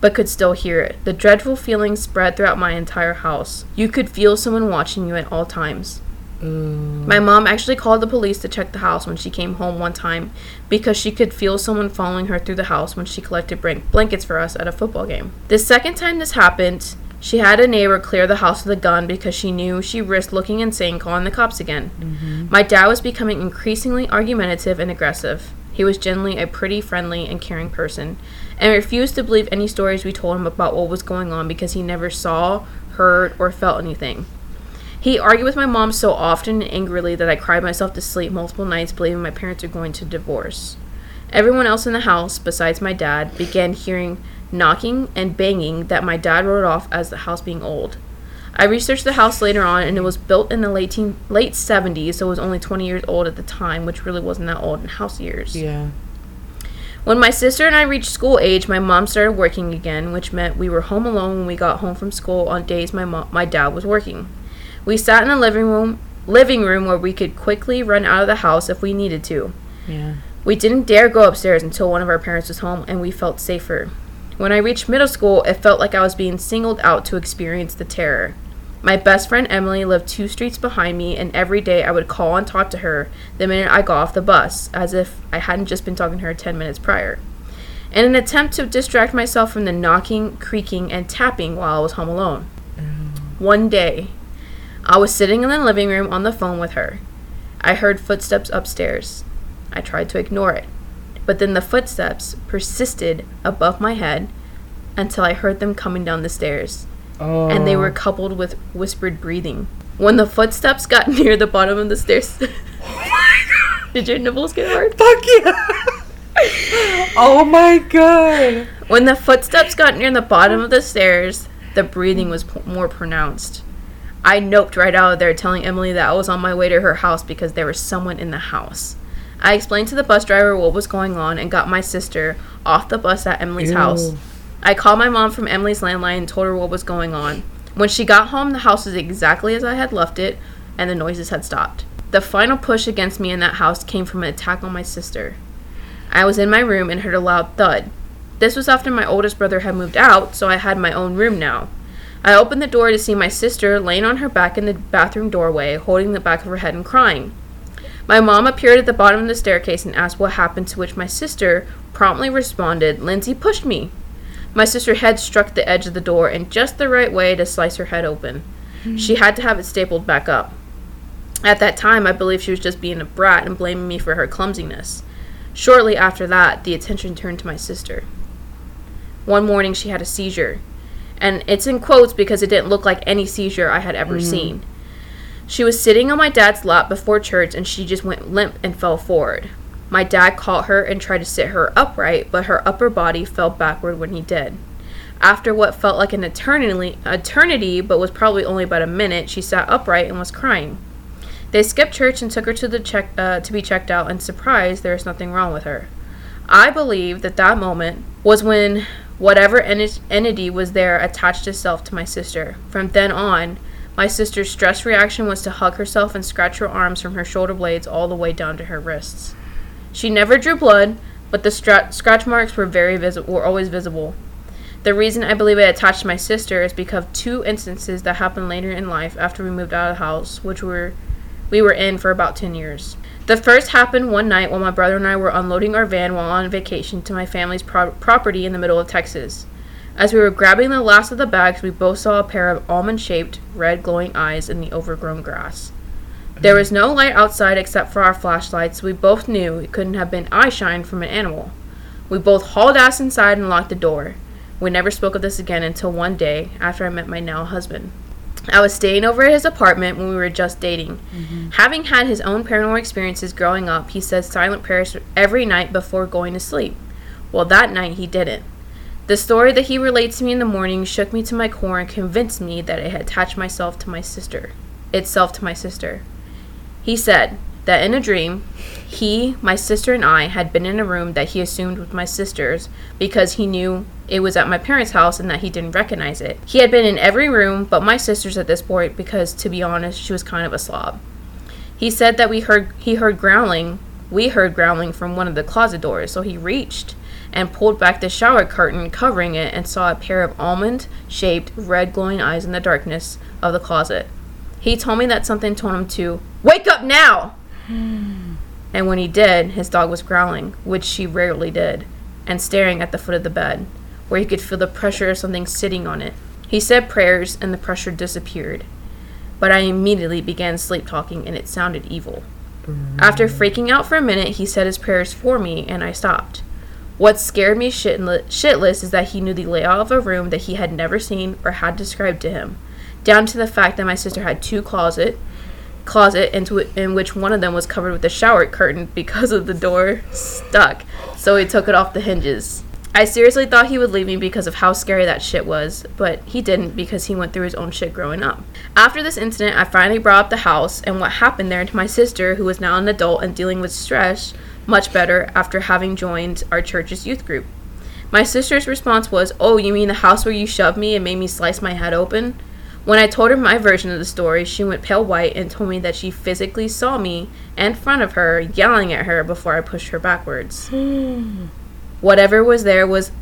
but could still hear it. The dreadful feeling spread throughout my entire house. You could feel someone watching you at all times.
Ooh.
My mom actually called the police to check the house when she came home one time because she could feel someone following her through the house when she collected blankets for us at a football game. The second time this happened, she had a neighbor clear the house with a gun because she knew she risked looking insane calling the cops again. Mm-hmm. My dad was becoming increasingly argumentative and aggressive. He was generally a pretty friendly and caring person and refused to believe any stories we told him about what was going on because he never saw, heard, or felt anything. He argued with my mom so often and angrily that I cried myself to sleep multiple nights believing my parents were going to divorce. Everyone else in the house, besides my dad, began hearing knocking and banging that my dad wrote off as the house being old. I researched the house later on and it was built in the late, teen, late 70s, so it was only 20 years old at the time, which really wasn't that old in house years.
Yeah.
When my sister and I reached school age, my mom started working again, which meant we were home alone when we got home from school on days my mom, my dad was working. We sat in the living room, living room where we could quickly run out of the house if we needed to.
Yeah.
We didn't dare go upstairs until one of our parents was home and we felt safer. When I reached middle school, it felt like I was being singled out to experience the terror. My best friend Emily lived two streets behind me, and every day I would call and talk to her the minute I got off the bus, as if I hadn't just been talking to her 10 minutes prior. In an attempt to distract myself from the knocking, creaking, and tapping while I was home alone. Mm. One day, I was sitting in the living room on the phone with her. I heard footsteps upstairs. I tried to ignore it, but then the footsteps persisted above my head until I heard them coming down the stairs,
Oh.
and they were oh. coupled with whispered breathing. When the footsteps got near the bottom of the stairs, did your nipples get hard?
Fuck yeah. oh my god.
When the footsteps got near the bottom of the stairs, the breathing was p- more pronounced. I noped right out of there, telling Emily that I was on my way to her house because there was someone in the house. I explained to the bus driver what was going on and got my sister off the bus at Emily's
Ew.
house. I called my mom from Emily's landline and told her what was going on. When she got home, the house was exactly as I had left it, and the noises had stopped. The final push against me in that house came from an attack on my sister. I was in my room and heard a loud thud. This was after my oldest brother had moved out, so I had my own room now. I opened the door to see my sister laying on her back in the bathroom doorway, holding the back of her head and crying. My mom appeared at the bottom of the staircase and asked what happened, to which my sister promptly responded, Lindsay pushed me. My sister's head struck the edge of the door in just the right way to slice her head open. Hmm. She had to have it stapled back up. At that time, I believe she was just being a brat and blaming me for her clumsiness. Shortly after that, the attention turned to my sister. One morning, she had a seizure. And it's in quotes because it didn't look like any seizure I had ever hmm. seen. She was sitting on my dad's lap before church and she just went limp and fell forward. My dad caught her and tried to sit her upright, but her upper body fell backward when he did. After what felt like an eternity, eternity, but was probably only about a minute, she sat upright and was crying. They skipped church and took her to the check uh, to be checked out, and surprised there was nothing wrong with her. I believe that that moment was when whatever enti- entity was there attached itself to my sister. From then on, my sister's stress reaction was to hug herself and scratch her arms from her shoulder blades all the way down to her wrists. She never drew blood, but the scratch marks were very visible, were always visible. The reason I believe I attached my sister is because of two instances that happened later in life after we moved out of the house, which were we were in for about 10 years. The first happened one night while my brother and I were unloading our van while on vacation to my family's pro- property in the middle of Texas. As we were grabbing the last of the bags, we both saw a pair of almond shaped, red glowing eyes in the overgrown grass. There was no light outside except for our flashlights, so we both knew it couldn't have been eye shine from an animal. We both hauled ass inside and locked the door. We never spoke of this again until one day after I met my now husband. I was staying over at his apartment when we were just dating. Mm-hmm. Having had his own paranormal experiences growing up, he said silent prayers every night before going to sleep. Well, that night he didn't. The story that he relates to me in the morning shook me to my core and convinced me that it had attached myself to my sister, itself to my sister. He said that in a dream, he, my sister, and I had been in a room that he assumed was my sister's because he knew it was at my parents' house and that he didn't recognize it. He had been in every room but my sister's at this point because, to be honest, she was kind of a slob. He said that we heard he heard growling. We heard growling from one of the closet doors, so he reached and pulled back the shower curtain covering it and saw a pair of almond-shaped, red glowing eyes in the darkness of the closet. He told me that something told him to wake up now. Hmm. And when he did, his dog was growling, which she rarely did, and staring at the foot of the bed, where he could feel the pressure of something sitting on it. He said prayers, and the pressure disappeared. But I immediately began sleep talking, and it sounded evil. After freaking out for a minute, he said his prayers for me, and I stopped. What scared me shitless is that he knew the layout of a room that he had never seen or had described to him, down to the fact that my sister had two closet closet into it, in which one of them was covered with a shower curtain because of the door stuck. So he took it off the hinges. I seriously thought he would leave me because of how scary that shit was, but he didn't because he went through his own shit growing up. After this incident, I finally brought up the house and what happened there to my sister, who was now an adult and dealing with stress much better after having joined our church's youth group. My sister's response was, Oh, you mean the house where you shoved me and made me slice my head open? When I told her my version of the story, she went pale white and told me that she physically saw me in front of her yelling at her before I pushed her backwards. Whatever was there was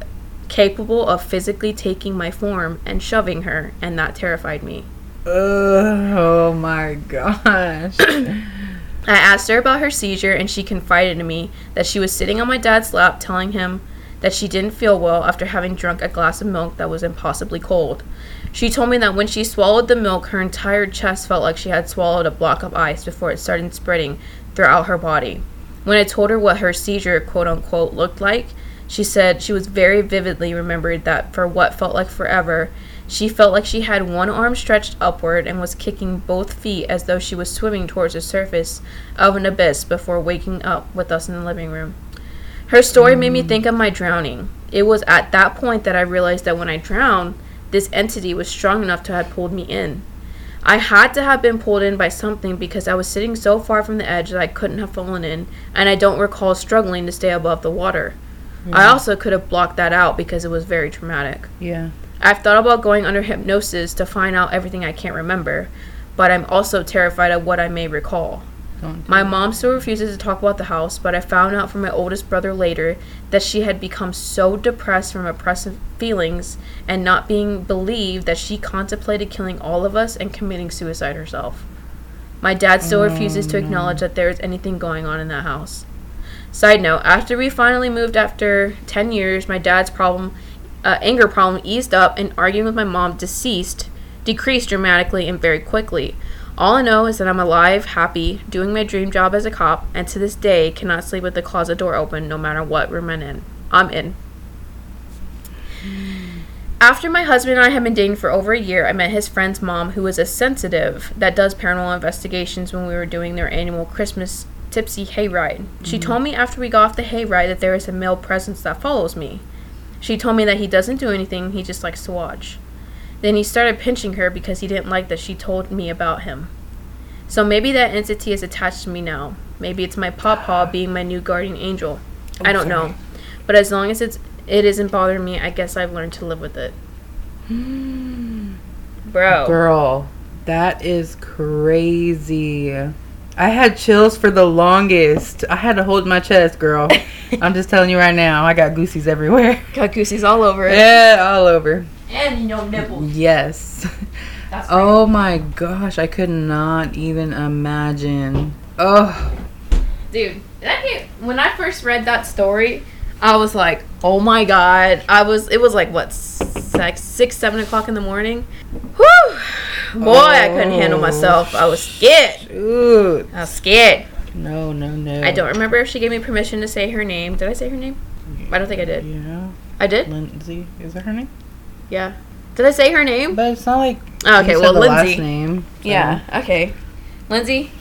capable of physically taking my form and shoving her, and that terrified me.
oh my gosh.
I asked her about her seizure, and she confided to me that she was sitting on my dad's lap telling him that she didn't feel well after having drunk a glass of milk that was impossibly cold. She told me that when she swallowed the milk, her entire chest felt like she had swallowed a block of ice before it started spreading throughout her body. When I told her what her seizure, quote unquote, looked like, she said she was very vividly remembered that for what felt like forever, she felt like she had one arm stretched upward and was kicking both feet as though she was swimming towards the surface of an abyss before waking up with us in the living room. Her story made me mm. think of my drowning. It was at that point that I realized that when I drowned, this entity was strong enough to have pulled me in. I had to have been pulled in by something because I was sitting so far from the edge that I couldn't have fallen in, and I don't recall struggling to stay above the water. I mm. also could have blocked that out because it was very traumatic.
Yeah.
I've thought about going under hypnosis to find out everything I can't remember, but I'm also terrified of what I may recall. My mom still refuses to talk about the house, but I found out from my oldest brother later that she had become so depressed from oppressive feelings and not being believed that she contemplated killing all of us and committing suicide herself. My dad still refuses to acknowledge that there is anything going on in that house. Side note, after we finally moved after 10 years, my dad's problem uh, anger problem eased up and arguing with my mom deceased decreased dramatically and very quickly. All I know is that I'm alive, happy, doing my dream job as a cop, and to this day cannot sleep with the closet door open no matter what room I'm in. I'm in. After my husband and I had been dating for over a year, I met his friend's mom, who is a sensitive that does paranormal investigations when we were doing their annual Christmas tipsy hayride. She told me after we got off the hayride that there is a male presence that follows me. She told me that he doesn't do anything, he just likes to watch. Then he started pinching her because he didn't like that she told me about him. So maybe that entity is attached to me now. Maybe it's my pawpaw being my new guardian angel. I don't know. But as long as it's it isn't bothering me, I guess I've learned to live with it. Hmm. Bro.
Girl, that is crazy. I had chills for the longest. I had to hold my chest, girl. I'm just telling you right now, I got goosies everywhere.
Got goosies all over it.
Yeah, all over.
And no nipples.
Yes.
That's
Oh my gosh, I could not even imagine. Oh,
dude that hit, when i first read that story i was like oh my god i was it was like what s- like six seven o'clock in the morning Whew. Boy i couldn't handle
Oh.
myself i was scared
shoot.
i was scared
No, no, no.
i don't remember if she gave me permission to say her name did i say her name i don't think i did
Yeah.
i did
Lindsay. Is that her name?
yeah did i say her name
But it's not like.
Oh, okay well
the
lindsay
Last name. so-
yeah okay lindsay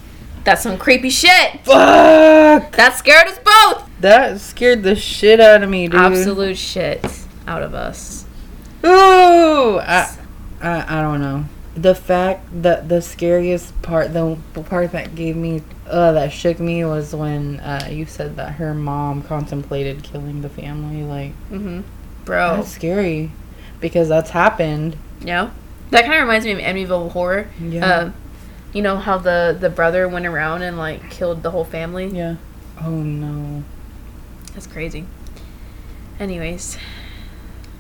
that's some creepy shit
Fuck!
that scared us both
That scared the shit out of me, dude.
absolute shit out of us
Ooh, I, I, I don't know. The fact that the scariest part, the part that gave me, uh, that shook me was when uh, you said that her mom contemplated killing the family. Like,
mm-hmm bro
that's scary because that's happened.
Yeah, that kind of reminds me of Amityville Horror.
Yeah.
Um, you know how the the brother went around and like killed the whole family.
yeah. Oh no,
That's crazy. Anyways,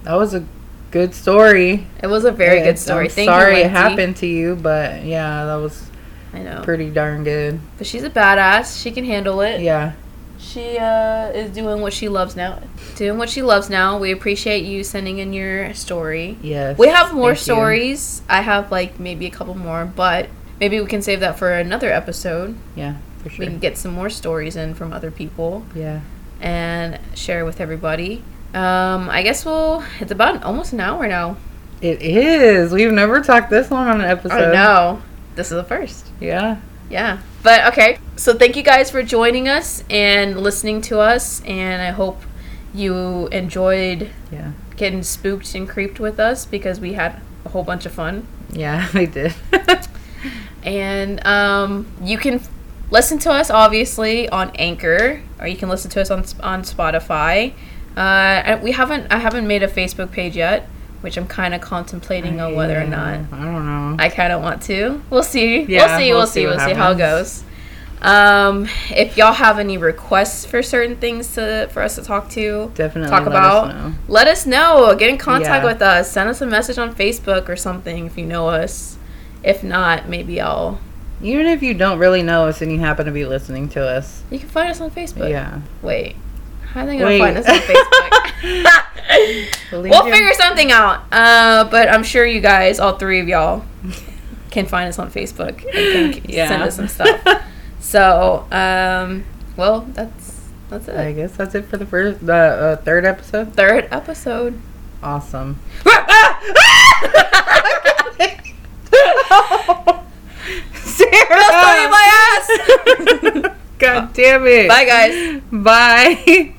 that was a good story.
it was a very good story.
I'm
Thank
sorry
you,
it happened to you, but yeah, that was
I know,
pretty darn good.
but she's a badass. She can handle it.
Yeah.
She uh, is doing what she loves now. Doing what she loves now. We appreciate you sending in your story.
Yes.
We have more
Thank you.
stories. I have like maybe a couple more, but maybe we can save that for another episode.
Yeah, for sure.
We can get some more stories in from other people.
Yeah.
and share with everybody. Um, I guess we'll. It's about almost an hour now.
It is. We've never talked this long on an episode.
I know. This is the first.
Yeah.
Yeah. But okay. So thank you guys for joining us and listening to us. And I hope you enjoyed
Yeah.
getting spooked and creeped with us because we had a whole bunch of fun.
Yeah, we did.
And um, you can listen to us obviously on Anchor, or you can listen to us on on Spotify. Uh, we haven't I haven't made a Facebook page yet, which I'm kind of contemplating on whether or not.
I don't know.
I kind of want to. We'll see.
Yeah,
we'll see.
we'll
We'll
see
see. We'll see how it goes. Um, if y'all have any requests for certain things to for us to talk to,
Definitely
talk
let
about,
us
let us know. Get in contact
Yeah.
with us. Send us a message on Facebook or something if you know us. If not, maybe I'll.
Even if you don't really know us and you happen to be listening to us.
You can find us on Facebook.
yeah.
Wait. They gonna
Wait.
find us on Facebook? We'll figure something out. Uh, but I'm sure you guys, all three of y'all, can find us on Facebook and can
Yeah.
send us some stuff. So, um, well, that's that's it.
I guess that's it for the first, the uh, third episode.
Third episode.
Awesome. Sarah!
My ass.
God damn it.
Bye, guys.
Bye.